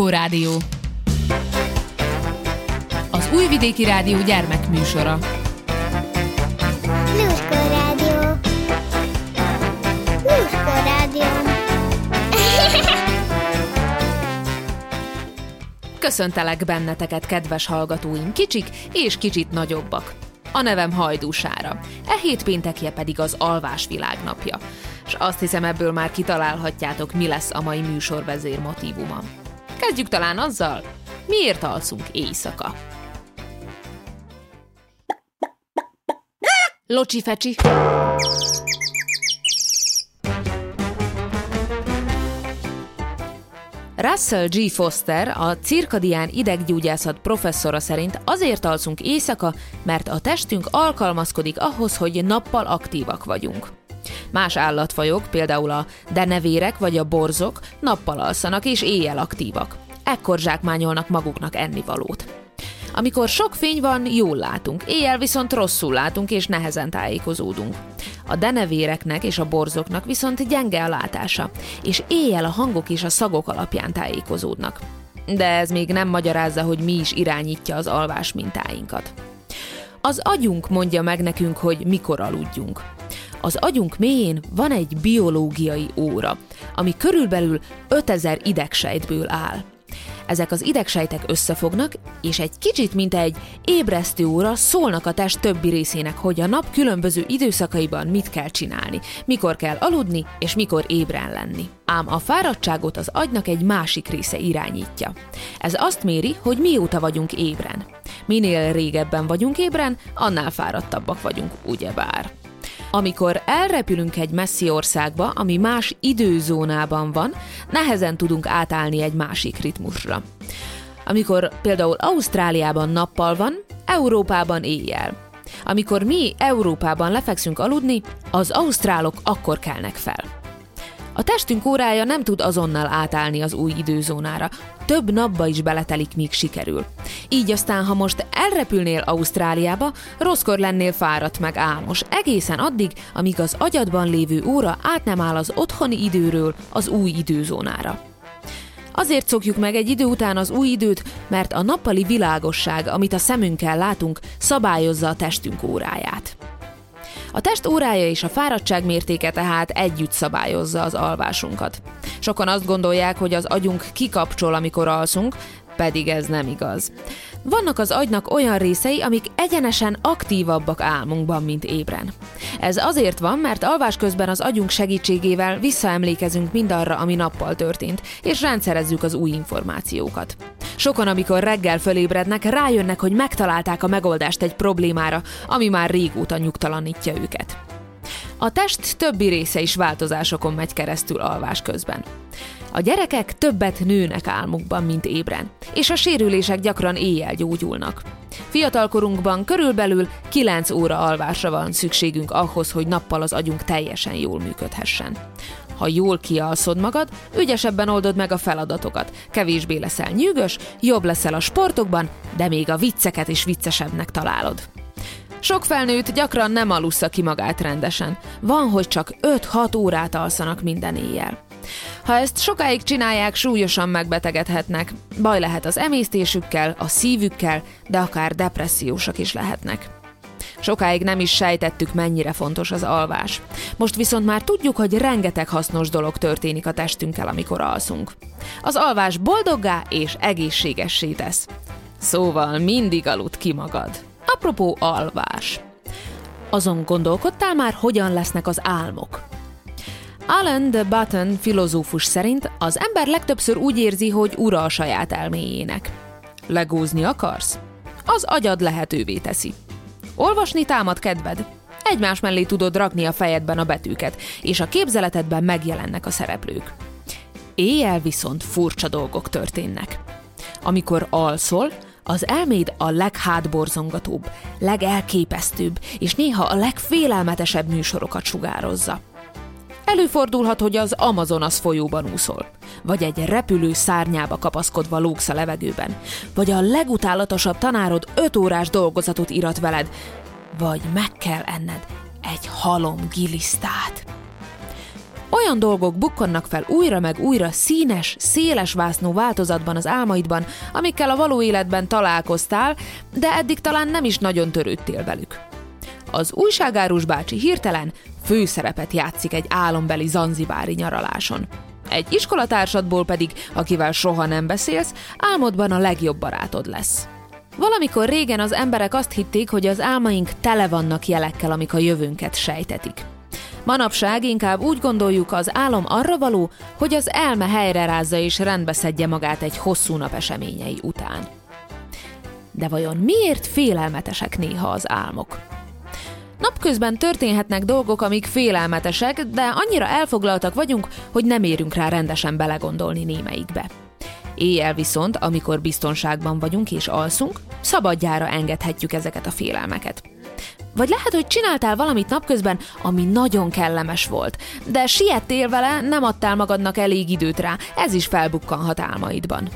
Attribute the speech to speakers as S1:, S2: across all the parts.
S1: Nőskó Rádió Az Újvidéki Rádió gyermekműsora
S2: Nőskó Rádió Nőskó Rádió
S3: Köszöntelek benneteket, kedves hallgatóim, kicsik és kicsit nagyobbak. A nevem Hajdúsára, e hét péntekje pedig az alvás világnapja. És azt hiszem ebből már kitalálhatjátok, mi lesz a mai műsorvezér motívuma. Kezdjük talán azzal, miért alszunk éjszaka. Locsi fecsi. Russell G. Foster, a cirkadián ideggyógyászat professzora szerint azért alszunk éjszaka, mert a testünk alkalmazkodik ahhoz, hogy nappal aktívak vagyunk. Más állatfajok, például a denevérek vagy a borzok nappal alszanak és éjjel aktívak. Ekkor zsákmányolnak maguknak ennivalót. Amikor sok fény van, jól látunk, éjjel viszont rosszul látunk és nehezen tájékozódunk. A denevéreknek és a borzoknak viszont gyenge a látása, és éjjel a hangok és a szagok alapján tájékozódnak. De ez még nem magyarázza, hogy mi is irányítja az alvás mintáinkat. Az agyunk mondja meg nekünk, hogy mikor aludjunk. Az agyunk mélyén van egy biológiai óra, ami körülbelül 5000 idegsejtből áll. Ezek az idegsejtek összefognak, és egy kicsit, mint egy ébresztő óra szólnak a test többi részének, hogy a nap különböző időszakaiban mit kell csinálni, mikor kell aludni, és mikor ébren lenni. Ám a fáradtságot az agynak egy másik része irányítja. Ez azt méri, hogy mióta vagyunk ébren. Minél régebben vagyunk ébren, annál fáradtabbak vagyunk, ugyebár. Amikor elrepülünk egy messzi országba, ami más időzónában van, nehezen tudunk átállni egy másik ritmusra. Amikor például Ausztráliában nappal van, Európában éjjel. Amikor mi Európában lefekszünk aludni, az ausztrálok akkor kelnek fel. A testünk órája nem tud azonnal átállni az új időzónára. Több napba is beletelik, míg sikerül. Így aztán, ha most elrepülnél Ausztráliába, rosszkor lennél fáradt meg álmos, egészen addig, amíg az agyadban lévő óra át nem áll az otthoni időről az új időzónára. Azért szokjuk meg egy idő után az új időt, mert a nappali világosság, amit a szemünkkel látunk, szabályozza a testünk óráját. A test órája és a fáradtság mértéke tehát együtt szabályozza az alvásunkat. Sokan azt gondolják, hogy az agyunk kikapcsol, amikor alszunk, pedig ez nem igaz. Vannak az agynak olyan részei, amik egyenesen aktívabbak álmunkban, mint ébren. Ez azért van, mert alvás közben az agyunk segítségével visszaemlékezünk mindarra, ami nappal történt, és rendszerezzük az új információkat. Sokan, amikor reggel fölébrednek, rájönnek, hogy megtalálták a megoldást egy problémára, ami már régóta nyugtalanítja őket. A test többi része is változásokon megy keresztül alvás közben. A gyerekek többet nőnek álmukban, mint ébren, és a sérülések gyakran éjjel gyógyulnak. Fiatalkorunkban körülbelül 9 óra alvásra van szükségünk ahhoz, hogy nappal az agyunk teljesen jól működhessen. Ha jól kialszod magad, ügyesebben oldod meg a feladatokat, kevésbé leszel nyűgös, jobb leszel a sportokban, de még a vicceket is viccesebbnek találod. Sok felnőtt gyakran nem alussza ki magát rendesen. Van, hogy csak 5-6 órát alszanak minden éjjel. Ha ezt sokáig csinálják, súlyosan megbetegedhetnek. Baj lehet az emésztésükkel, a szívükkel, de akár depressziósak is lehetnek. Sokáig nem is sejtettük, mennyire fontos az alvás. Most viszont már tudjuk, hogy rengeteg hasznos dolog történik a testünkkel, amikor alszunk. Az alvás boldoggá és egészségessé tesz. Szóval mindig aludt ki magad. Apropó alvás. Azon gondolkodtál már, hogyan lesznek az álmok? Alan de Button filozófus szerint az ember legtöbbször úgy érzi, hogy ura a saját elméjének. Legózni akarsz? Az agyad lehetővé teszi. Olvasni támad kedved? Egymás mellé tudod rakni a fejedben a betűket, és a képzeletedben megjelennek a szereplők. Éjjel viszont furcsa dolgok történnek. Amikor alszol, az elméd a leghátborzongatóbb, legelképesztőbb és néha a legfélelmetesebb műsorokat sugározza. Előfordulhat, hogy az Amazonas folyóban úszol, vagy egy repülő szárnyába kapaszkodva lógsz a levegőben, vagy a legutálatosabb tanárod öt órás dolgozatot irat veled, vagy meg kell enned egy halom gilisztát. Olyan dolgok bukkannak fel újra meg újra színes, széles vásznú változatban az álmaidban, amikkel a való életben találkoztál, de eddig talán nem is nagyon törődtél velük. Az újságárus bácsi hirtelen főszerepet játszik egy álombeli zanzibári nyaraláson. Egy iskolatársadból pedig, akivel soha nem beszélsz, álmodban a legjobb barátod lesz. Valamikor régen az emberek azt hitték, hogy az álmaink tele vannak jelekkel, amik a jövőnket sejtetik. Manapság inkább úgy gondoljuk, az álom arra való, hogy az elme helyre rázza és rendbeszedje magát egy hosszú nap eseményei után. De vajon miért félelmetesek néha az álmok? Napközben történhetnek dolgok, amik félelmetesek, de annyira elfoglaltak vagyunk, hogy nem érünk rá rendesen belegondolni némeikbe. Éjjel viszont, amikor biztonságban vagyunk és alszunk, szabadjára engedhetjük ezeket a félelmeket. Vagy lehet, hogy csináltál valamit napközben, ami nagyon kellemes volt, de siettél vele, nem adtál magadnak elég időt rá, ez is felbukkanhat álmaidban.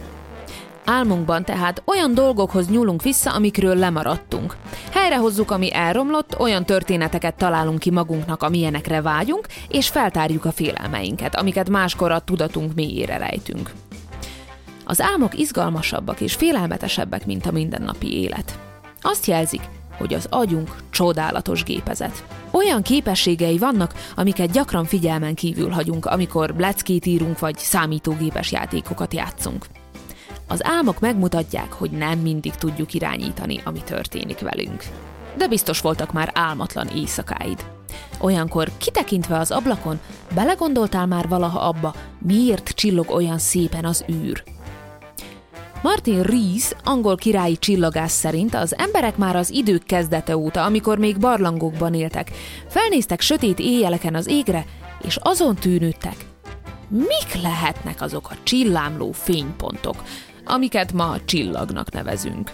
S3: Álmunkban tehát olyan dolgokhoz nyúlunk vissza, amikről lemaradtunk. Helyrehozzuk, ami elromlott, olyan történeteket találunk ki magunknak, amilyenekre vágyunk, és feltárjuk a félelmeinket, amiket máskor a tudatunk mélyére rejtünk. Az álmok izgalmasabbak és félelmetesebbek, mint a mindennapi élet. Azt jelzik, hogy az agyunk csodálatos gépezet. Olyan képességei vannak, amiket gyakran figyelmen kívül hagyunk, amikor leckét írunk vagy számítógépes játékokat játszunk. Az álmok megmutatják, hogy nem mindig tudjuk irányítani, ami történik velünk. De biztos voltak már álmatlan éjszakáid. Olyankor, kitekintve az ablakon, belegondoltál már valaha abba, miért csillog olyan szépen az űr? Martin Rees, angol királyi csillagász szerint az emberek már az idők kezdete óta, amikor még barlangokban éltek, felnéztek sötét éjjeleken az égre, és azon tűnődtek, mik lehetnek azok a csillámló fénypontok, amiket ma csillagnak nevezünk.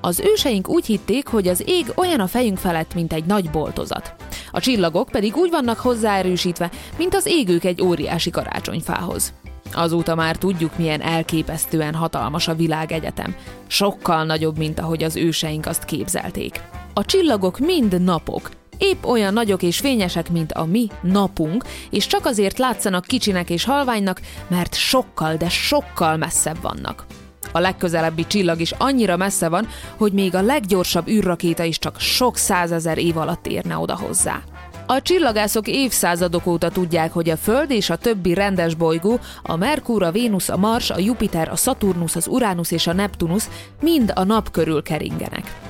S3: Az őseink úgy hitték, hogy az ég olyan a fejünk felett, mint egy nagy boltozat. A csillagok pedig úgy vannak hozzáerősítve, mint az égők egy óriási karácsonyfához. Azóta már tudjuk, milyen elképesztően hatalmas a világegyetem. Sokkal nagyobb, mint ahogy az őseink azt képzelték. A csillagok mind napok, épp olyan nagyok és fényesek, mint a mi napunk, és csak azért látszanak kicsinek és halványnak, mert sokkal, de sokkal messzebb vannak. A legközelebbi csillag is annyira messze van, hogy még a leggyorsabb űrrakéta is csak sok százezer év alatt érne oda hozzá. A csillagászok évszázadok óta tudják, hogy a Föld és a többi rendes bolygó, a Merkur, a Vénusz, a Mars, a Jupiter, a Saturnus, az Uranus és a Neptunus mind a nap körül keringenek.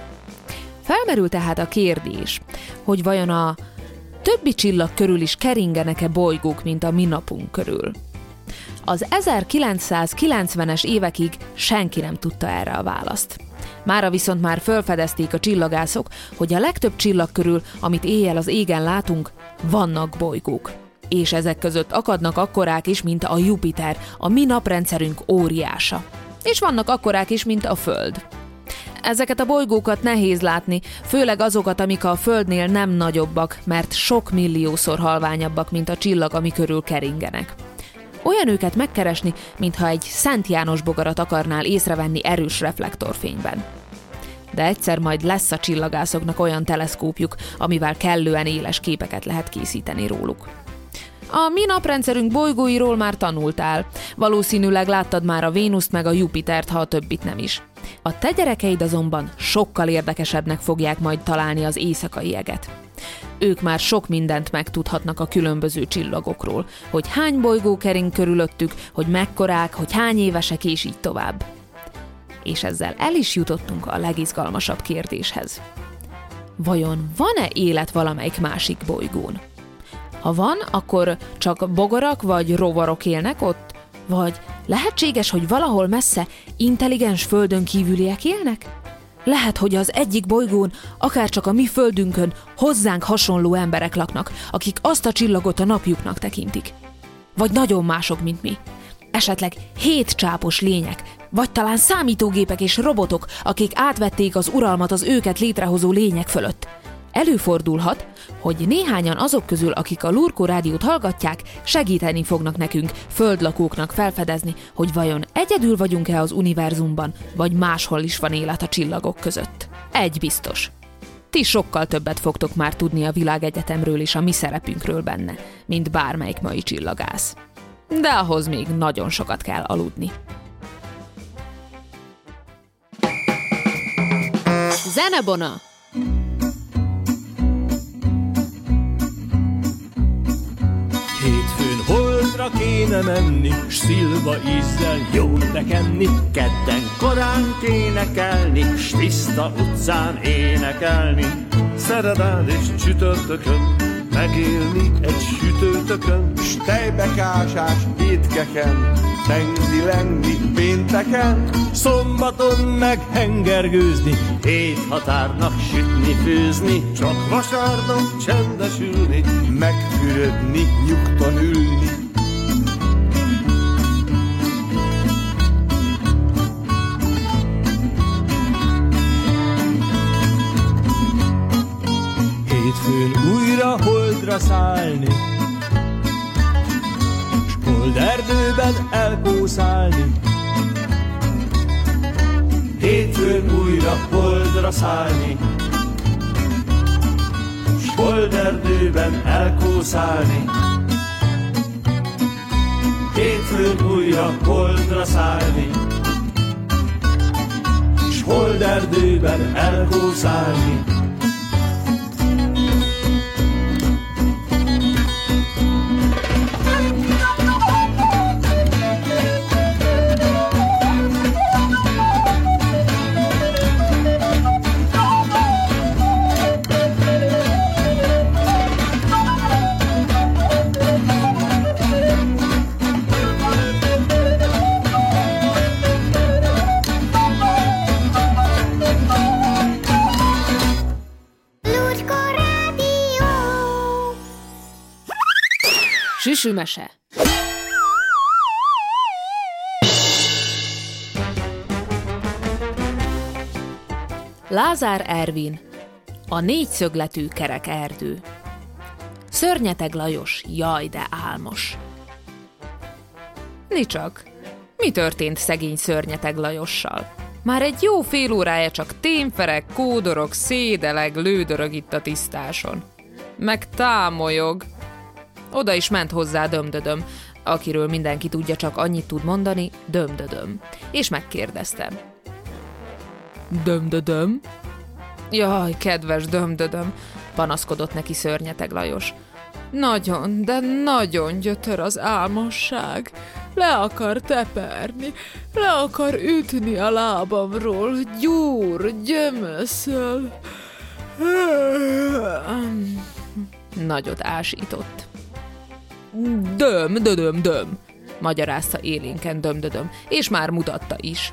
S3: Felmerül tehát a kérdés, hogy vajon a többi csillag körül is keringenek-e bolygók, mint a mi napunk körül. Az 1990-es évekig senki nem tudta erre a választ. Mára viszont már felfedezték a csillagászok, hogy a legtöbb csillag körül, amit éjjel az égen látunk, vannak bolygók. És ezek között akadnak akkorák is, mint a Jupiter, a mi naprendszerünk óriása. És vannak akkorák is, mint a Föld. Ezeket a bolygókat nehéz látni, főleg azokat, amik a Földnél nem nagyobbak, mert sok milliószor halványabbak, mint a csillag, ami körül keringenek. Olyan őket megkeresni, mintha egy Szent János bogarat akarnál észrevenni erős reflektorfényben. De egyszer majd lesz a csillagászoknak olyan teleszkópjuk, amivel kellően éles képeket lehet készíteni róluk. A mi naprendszerünk bolygóiról már tanultál. Valószínűleg láttad már a Vénuszt meg a Jupitert, ha a többit nem is. A te gyerekeid azonban sokkal érdekesebbnek fogják majd találni az éjszakai eget. Ők már sok mindent megtudhatnak a különböző csillagokról, hogy hány bolygó kering körülöttük, hogy mekkorák, hogy hány évesek és így tovább. És ezzel el is jutottunk a legizgalmasabb kérdéshez. Vajon van-e élet valamelyik másik bolygón? Ha van, akkor csak bogarak vagy rovarok élnek ott? Vagy lehetséges, hogy valahol messze intelligens földön kívüliek élnek? Lehet, hogy az egyik bolygón, akár csak a mi földünkön hozzánk hasonló emberek laknak, akik azt a csillagot a napjuknak tekintik. Vagy nagyon mások, mint mi. Esetleg hét csápos lények, vagy talán számítógépek és robotok, akik átvették az uralmat az őket létrehozó lények fölött. Előfordulhat, hogy néhányan azok közül, akik a Lurko rádiót hallgatják, segíteni fognak nekünk, földlakóknak felfedezni, hogy vajon egyedül vagyunk-e az univerzumban, vagy máshol is van élet a csillagok között. Egy biztos. Ti sokkal többet fogtok már tudni a világegyetemről és a mi szerepünkről benne, mint bármelyik mai csillagász. De ahhoz még nagyon sokat kell aludni. Zenebona!
S4: Holdra kéne menni, s szilva ízzel jó enni. Kedden korán kéne kelni, s tiszta utcán énekelni. Szeredán és csütörtökön megélni egy sütőtökön, s tejbekásás étkeken, tengi lenni pénteken, szombaton meg hengergőzni, hét határnak sütni, főzni, csak vasárnap csendesülni, megfürödni, nyugton ülni. Hétfőn újra holdra szállni, s erdőben elkószálni. Hétfőn újra holdra szállni, s erdőben elkószálni. Hétfőn újra holdra szállni, s erdőben elkószálni.
S3: Süsümese Lázár Ervin A négyszögletű kerek erdő Szörnyeteg Lajos, jaj de álmos Nicsak, mi történt szegény szörnyeteg Lajossal? Már egy jó fél órája csak témferek, kódorok, szédeleg, lődörög itt a tisztáson. Meg támolyog, oda is ment hozzá dömdödöm, akiről mindenki tudja, csak annyit tud mondani, dömdödöm. És megkérdeztem. Dömdödöm? Jaj, kedves dömdödöm, panaszkodott neki szörnyeteg Lajos. Nagyon, de nagyon gyötör az álmosság. Le akar teperni, le akar ütni a lábamról, gyúr, gyömöszöl. Nagyot ásított. Döm, dödöm, döm, magyarázta élénken dömdödöm, és már mutatta is.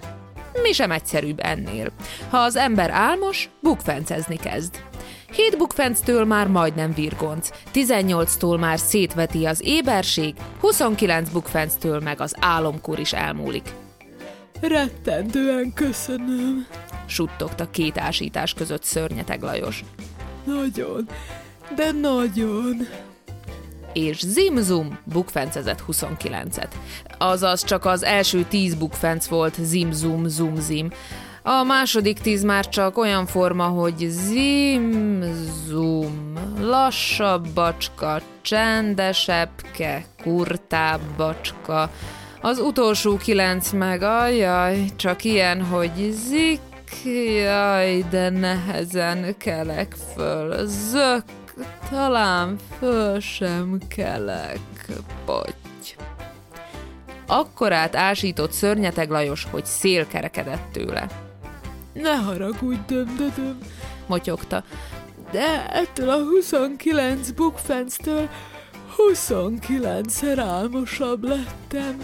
S3: Mi sem egyszerűbb ennél. Ha az ember álmos, bukfencezni kezd. Hét bukfenctől már majdnem virgonc, 18-tól már szétveti az éberség, 29 bukfenctől meg az álomkor is elmúlik. Rettentően köszönöm, suttogta két ásítás között szörnyeteg Lajos. Nagyon, de nagyon, és Zimzum bukfencezett 29-et. Azaz csak az első 10 bukfenc volt Zimzum Zumzim. A második tíz már csak olyan forma, hogy zimzum, lassabbacska, csendesebbke, kurtábbacska. Az utolsó kilenc meg, ajaj, csak ilyen, hogy zik, jaj, de nehezen kelek föl, zök, talán föl sem kelek, poty. Akkor át ásított szörnyeteg Lajos, hogy szél kerekedett tőle. Ne haragudj, dömdödöm, motyogta, de ettől a 29 bukfenctől 29-szer álmosabb lettem.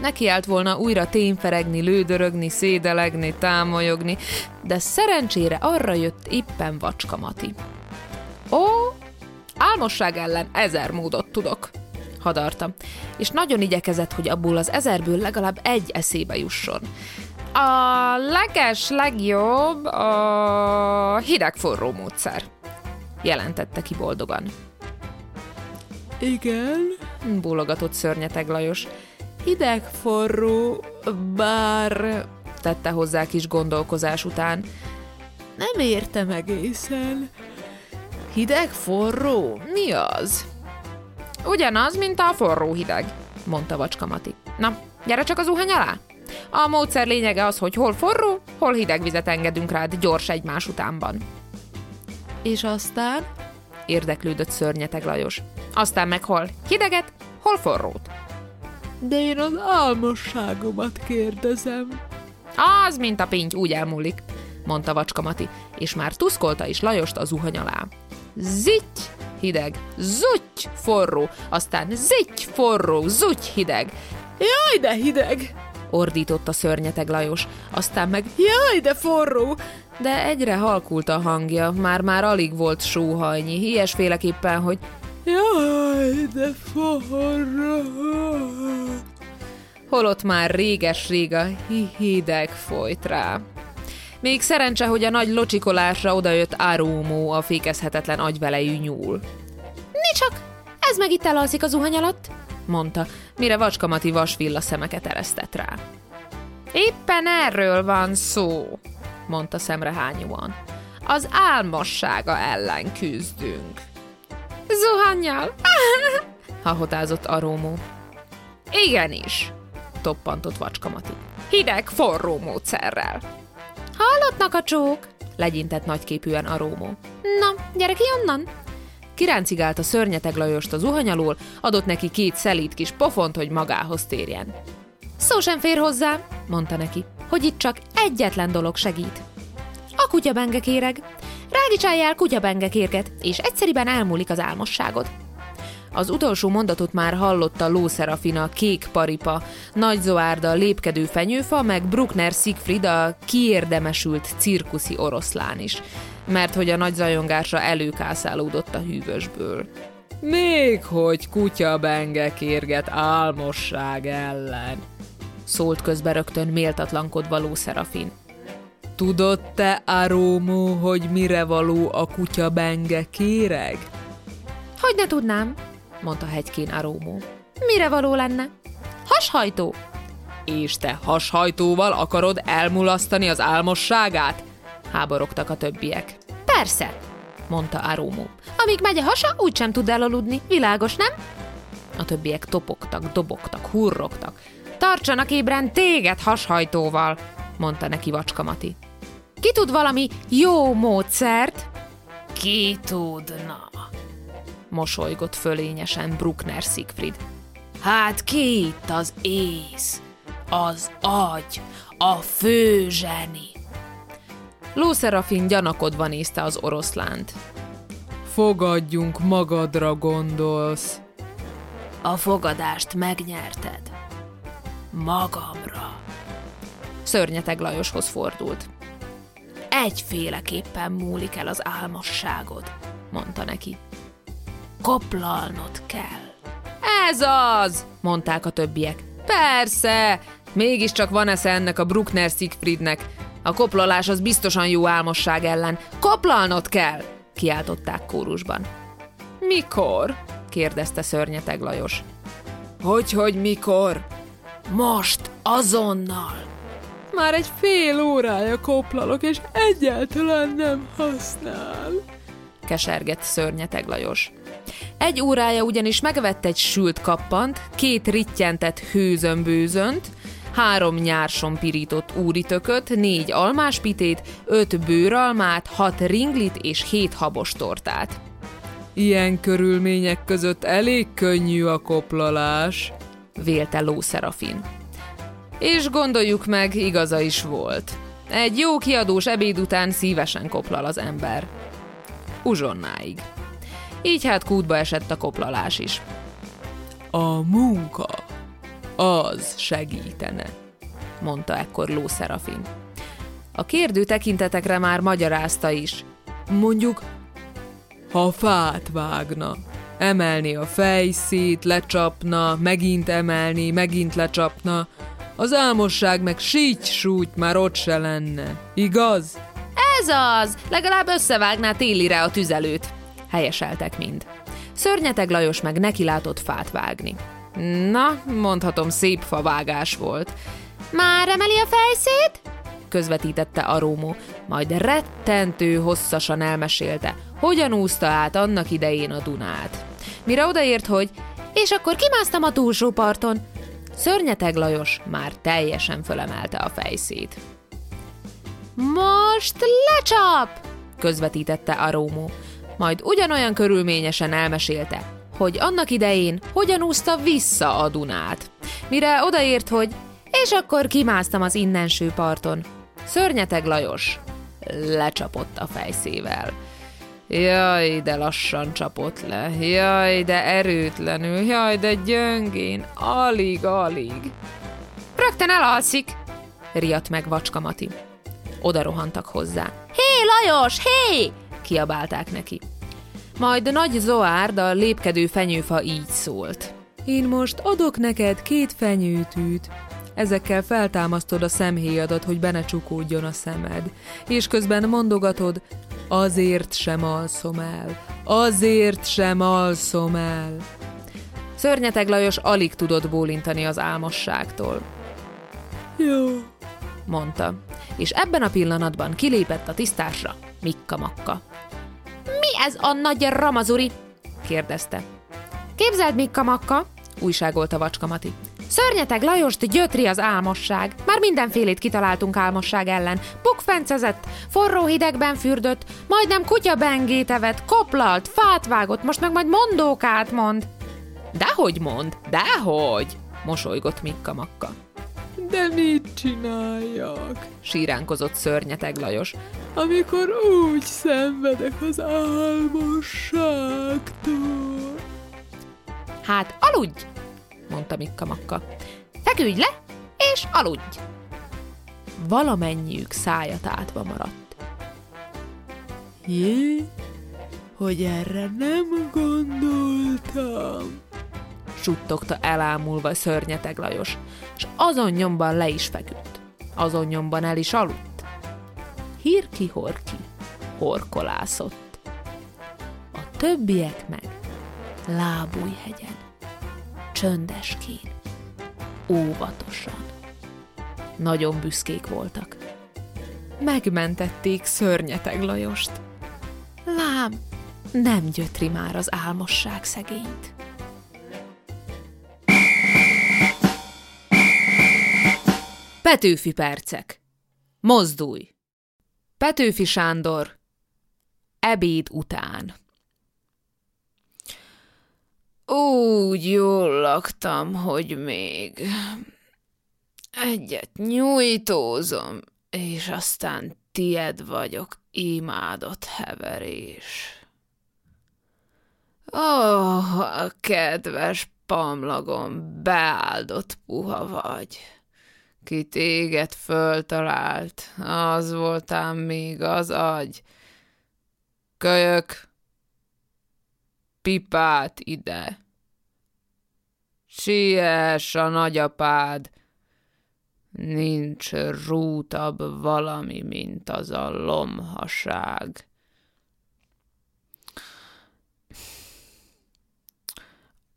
S3: Neki állt volna újra tényferegni, lődörögni, szédelegni, támolyogni, de szerencsére arra jött éppen Vacska Mati. Álmosság ellen ezer módot tudok, hadarta, és nagyon igyekezett, hogy abból az ezerből legalább egy eszébe jusson. A leges legjobb a hideg-forró módszer, jelentette ki boldogan. Igen, bólogatott szörnyeteg Lajos. Hideg-forró, bár tette hozzá kis gondolkozás után. Nem értem egészen. Hideg, forró, mi az? Ugyanaz, mint a forró hideg, mondta Vacska Mati. Na, gyere csak az zuhany alá. A módszer lényege az, hogy hol forró, hol hideg vizet engedünk rád gyors egymás utánban. És aztán? Érdeklődött szörnyeteg Lajos. Aztán meg hol hideget, hol forrót. De én az álmosságomat kérdezem. Az, mint a pinty, úgy elmúlik, mondta Vacska Mati, és már tuszkolta is Lajost a zuhany alá. Zitty, hideg, zutty, forró, aztán zitty, forró, zutty, hideg. Jaj, de hideg! ordított a szörnyeteg Lajos, aztán meg jaj, de forró! De egyre halkult a hangja, már-már alig volt sóhajnyi, ilyesféleképpen, hogy jaj, de forró! Holott már réges-rég a hideg folyt rá. Még szerencse, hogy a nagy locsikolásra odajött Árómó, a fékezhetetlen agyvelejű nyúl. Mi csak, ez meg itt elalszik a zuhany alatt, mondta, mire Vacskamati vasvilla szemeket eresztett rá. Éppen erről van szó, mondta szemrehányúan. Az álmossága ellen küzdünk. Zuhannyal! hahotázott Arómó. Igenis, toppantott Vacskamati. Hideg, forró módszerrel. Hallottnak a csók? legyintett nagyképűen Arómó. Na, gyere ki onnan! Kiráncigált a szörnyeteg Lajost az zuhany alól, adott neki két szelíd kis pofont, hogy magához térjen. Szó sem fér hozzá, mondta neki, hogy itt csak egyetlen dolog segít. A kutyabenge kéreg. Rágicsáljál kutyabenge kérget, és egyszeriben elmúlik az álmosságod. Az utolsó mondatot már hallotta Lószerafina, Kék Paripa, Nagy Zoárda, Lépkedő Fenyőfa, meg Bruckner Siegfried, a kiérdemesült cirkuszi oroszlán is, mert hogy a nagy zajongásra előkászálódott a hűvösből. Még hogy kutya benge kérget álmosság ellen, szólt közbe rögtön méltatlankodva Lószerafin. Tudod te, Arómó, hogy mire való a kutya benge kéreg? Hogy ne tudnám, mondta hegykén Arómó. Mire való lenne? Hashajtó! És te hashajtóval akarod elmulasztani az álmosságát? Háborogtak a többiek. Persze, mondta Arómó. Amíg megy a hasa, úgysem tud elaludni. Világos, nem? A többiek topogtak, dobogtak, hurrogtak. Tartsanak ébren téged hashajtóval, mondta neki Vacskamati. Ki tud valami jó módszert? Ki tudna? Mosolygott fölényesen Bruckner Siegfried. Hát ki itt az ész, az agy, a főzseni? Lószerafin gyanakodva nézte az oroszlánt. Fogadjunk magadra, gondolsz. A fogadást megnyerted. Magamra. Szörnyeteg Lajoshoz fordult. Egyféleképpen múlik el az álmosságod, mondta neki koplalnod kell. Ez az, mondták a többiek. Persze, mégiscsak van esze ennek a Bruckner Siegfriednek. A koplalás az biztosan jó álmosság ellen. Koplalnod kell, kiáltották kórusban. Mikor? kérdezte szörnyeteg Lajos. Hogy, hogy mikor? Most, azonnal. Már egy fél órája koplalok, és egyáltalán nem használ. Kesergett szörnyeteg Lajos. Egy órája ugyanis megvett egy sült kappant, két rittyentett hőzömbőzönt, három nyárson pirított úritököt, négy almáspitét, öt bőralmát, hat ringlit és hét habos tortát. Ilyen körülmények között elég könnyű a koplalás, vélte Lószerafin. És gondoljuk meg, igaza is volt. Egy jó kiadós ebéd után szívesen koplal az ember. Uzsonnáig. Így hát kútba esett a koplalás is. A munka, az segítene, mondta ekkor Lószerafin. A kérdő tekintetekre már magyarázta is. Mondjuk, ha fát vágna, emelni a fejszét, lecsapna, megint emelni, megint lecsapna, az álmosság meg síty sújt már ott se lenne. Igaz? Ez az! Legalább összevágná télire a tüzelőt helyeseltek mind. Szörnyeteg Lajos meg neki látott fát vágni. Na, mondhatom, szép favágás volt. Már emeli a fejszét? közvetítette Arómó, majd rettentő hosszasan elmesélte, hogyan úszta át annak idején a Dunát. Mire odaért, hogy és akkor kimásztam a túlsó parton, Szörnyeteg Lajos már teljesen fölemelte a fejszét. Most lecsap! közvetítette Arómó, majd ugyanolyan körülményesen elmesélte, hogy annak idején hogyan úszta vissza a Dunát. Mire odaért, hogy és akkor kimásztam az innenső parton. Szörnyeteg Lajos lecsapott a fejszével. Jaj, de lassan csapott le, jaj, de erőtlenül, jaj, de gyöngén, alig, alig. Rögtön elalszik, riadt meg Vacska Mati. Oda rohantak hozzá. Hé, Lajos, hé! Kiabálták neki. Majd nagy Zoárd, a lépkedő fenyőfa így szólt. Én most adok neked két fenyőtűt. Ezekkel feltámasztod a szemhéjadat, hogy bene csukódjon a szemed. És közben mondogatod, azért sem alszom el, azért sem alszom el. Szörnyeteg Lajos alig tudott bólintani az álmosságtól. Jó, mondta, és ebben a pillanatban kilépett a tisztásra Mikka Makka. Mi ez a nagy ramazuri? kérdezte. Képzeld, Mikka Makka, újságolta Vacska Mati. Szörnyeteg Lajost gyötri az álmosság. Már mindenfélét kitaláltunk álmosság ellen. Pukfencezett, forró hidegben fürdött, majdnem kutya bengét evett, koplalt, fát vágott, most meg majd mondókát mond. Dehogy mond, dehogy, mosolygott Mikka Makka. De mit csináljak? síránkozott szörnyeteg Lajos. Amikor úgy szenvedek az álmosságtól. Hát aludj, mondta Mikka Makka. Feküdj le, és aludj! Valamennyiük szája tátva maradt. Jé, hogy erre nem gondoltam, suttogta elámulva szörnyeteg Lajos, és azon nyomban le is feküdt. Azon nyomban el is aludt. Hirki-horki, horkolászott. A többiek meg lábújhegyen, csöndeskén, óvatosan. Nagyon büszkék voltak. Megmentették szörnyeteg Lajost. Lám, nem gyötri már az álmosság szegényt. Petőfi percek. Mozdulj! Petőfi Sándor. Ebéd után. Úgy jól laktam, hogy még egyet nyújtózom, és aztán tied vagyok, imádott heverés. Ó, oh, a kedves pamlagom, beáldott puha vagy. Ki téged föltalált, az voltám még az agy. Kölyök, pipát ide. Siess a nagyapád, nincs rútabb valami, mint az a lomhaság.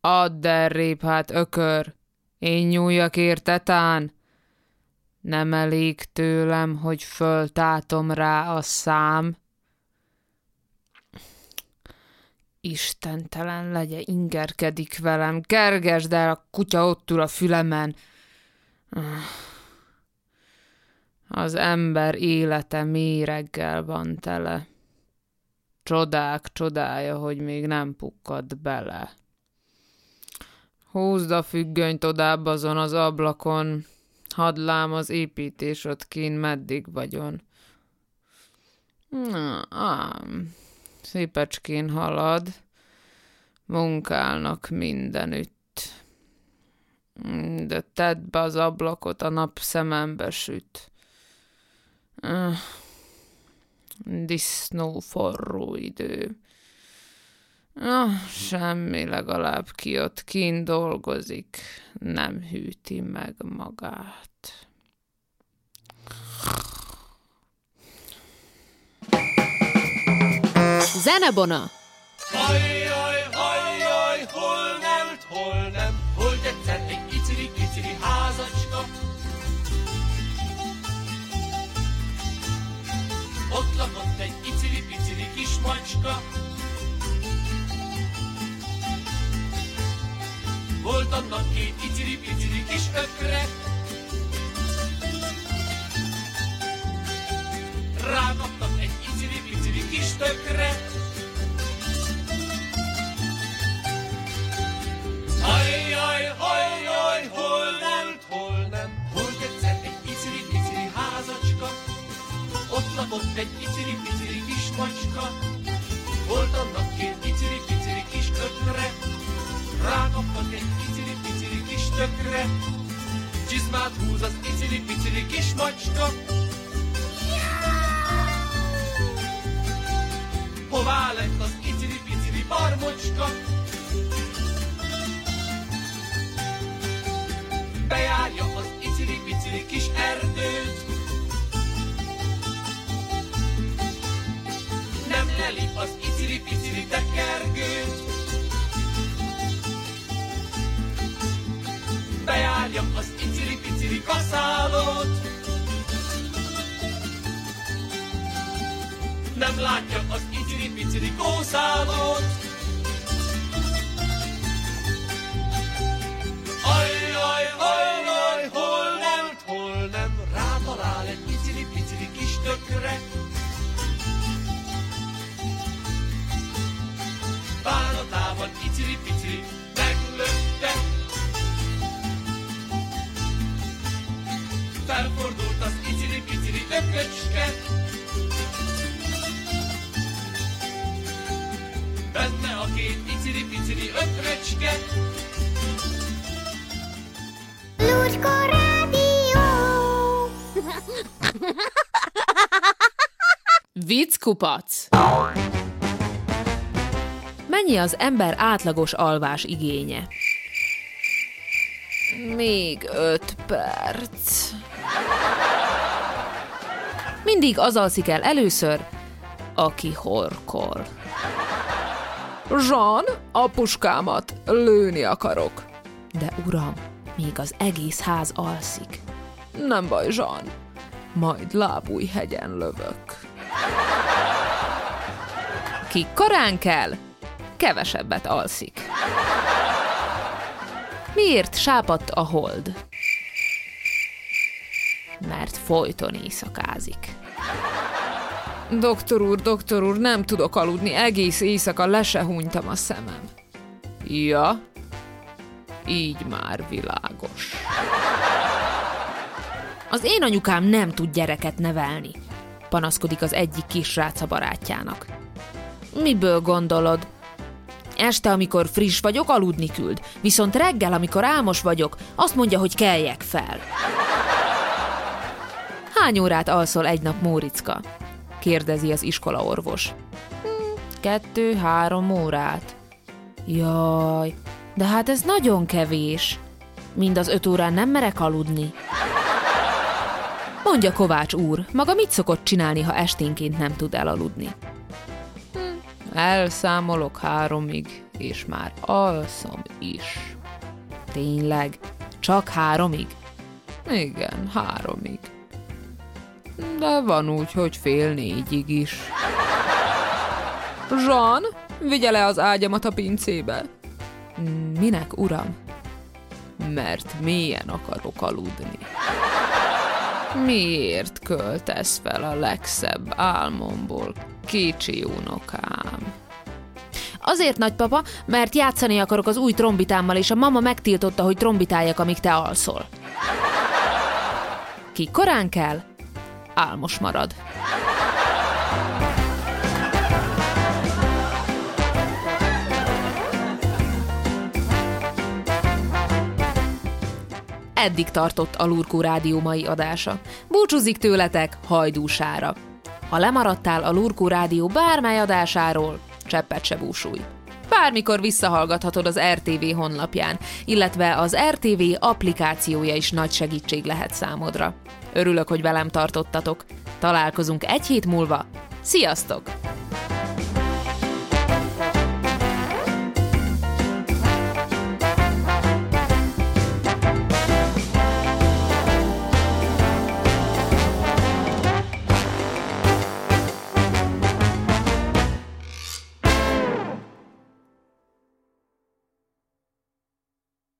S3: Add errébb, hát ökör, én nyúljak értetán. Nem elég tőlem, hogy föltátom rá a szám. Istentelen legye, ingerkedik velem, kergesd el, a kutya ott ül a fülemen. Az ember élete méreggel van tele. Csodák csodája, hogy még nem pukkad bele. Húzd a függönyt odább azon az ablakon, hadd lám az építés ott kín meddig vagyon. Na, ám, szépecskén halad, munkálnak mindenütt. De tedd be az ablakot, a nap szemembe süt. Uh, disznó forró idő. Oh, semmi legalább ki ott kín dolgozik, nem hűti meg magát.
S1: Zenebona!
S5: Ajjaj, ajjaj, hol nem, hol nem, hol tetszett egy kicsi, kicsi házacska. Ott lakott egy kicsi, kicsi kis macska, Volt annak két iciri-piciri kis ökre, Rákaptak egy iciri-piciri kis tökre, Ajjaj, ajjaj, hol nem, hol nem, volt egyszer egy iciri-piciri házacska, ott lakott egy iciri-piciri kis macska, volt annak rákaptak egy iciri-piciri kis tökre, csizmát húz az iciri-piciri kis macska, Hová lett az iciri-piciri barmocska? Bejárja az iciri-piciri kis erdőt, Nem leli az iciri-piciri tekergőt, Bejárja az iciri-piciri kaszálót, nem látja az iciri-piciri kószálót. Ajjaj, ajjaj, hol nem, hol nem, rátalál egy iciri-piciri kis tökre. Ököcske, benne a két iciri-piciri ökröcske.
S2: Lurko Rádió!
S1: Vicckupac!
S3: Mennyi az ember átlagos alvás igénye? Még öt perc. Mindig az alszik el először, aki horkol. Jean, apuskámat lőni akarok. De uram, még az egész ház alszik. Nem baj, Jean. Majd lábúj hegyen lövök. Ki korán kell, kevesebbet alszik. Miért sápadt a hold? Mert folyton éjszakázik. Doktor úr, doktor úr, nem tudok aludni, egész éjszaka le se hunytam a szemem. Ja, így már világos. Az én anyukám nem tud gyereket nevelni, panaszkodik az egyik kisrác a barátjának. Miből gondolod? Este, amikor friss vagyok, aludni küld, viszont reggel, amikor álmos vagyok, azt mondja, hogy keljek fel. Hány órát alszol egy nap, Móricka? kérdezi az iskolaorvos. Hm, kettő-három órát. Jaj, de hát ez nagyon kevés. Mind az öt órán nem merek aludni. Mondja Kovács úr, maga mit szokott csinálni, ha esténként nem tud elaludni? Hm, elszámolok háromig, és már alszom is. Tényleg? Csak háromig? Igen, háromig. De van úgy, hogy fél négyig is. Jean, vigye le az ágyamat a pincébe. Minek, uram? Mert mélyen akarok aludni. Miért költesz fel a legszebb álmomból, kicsi unokám? Azért, nagypapa, mert játszani akarok az új trombitámmal, és a mama megtiltotta, hogy trombitáljak, amíg te alszol. Ki korán kell, álmos marad. Eddig tartott a Lurkó Rádió mai adása. Búcsúzik tőletek hajdúsára. Ha lemaradtál a Lurkó Rádió bármely adásáról, cseppet se búsulj. Bármikor visszahallgathatod az RTV honlapján, illetve az RTV applikációja is nagy segítség lehet számodra. Örülök, hogy velem tartottatok. Találkozunk egy hét múlva. Sziasztok!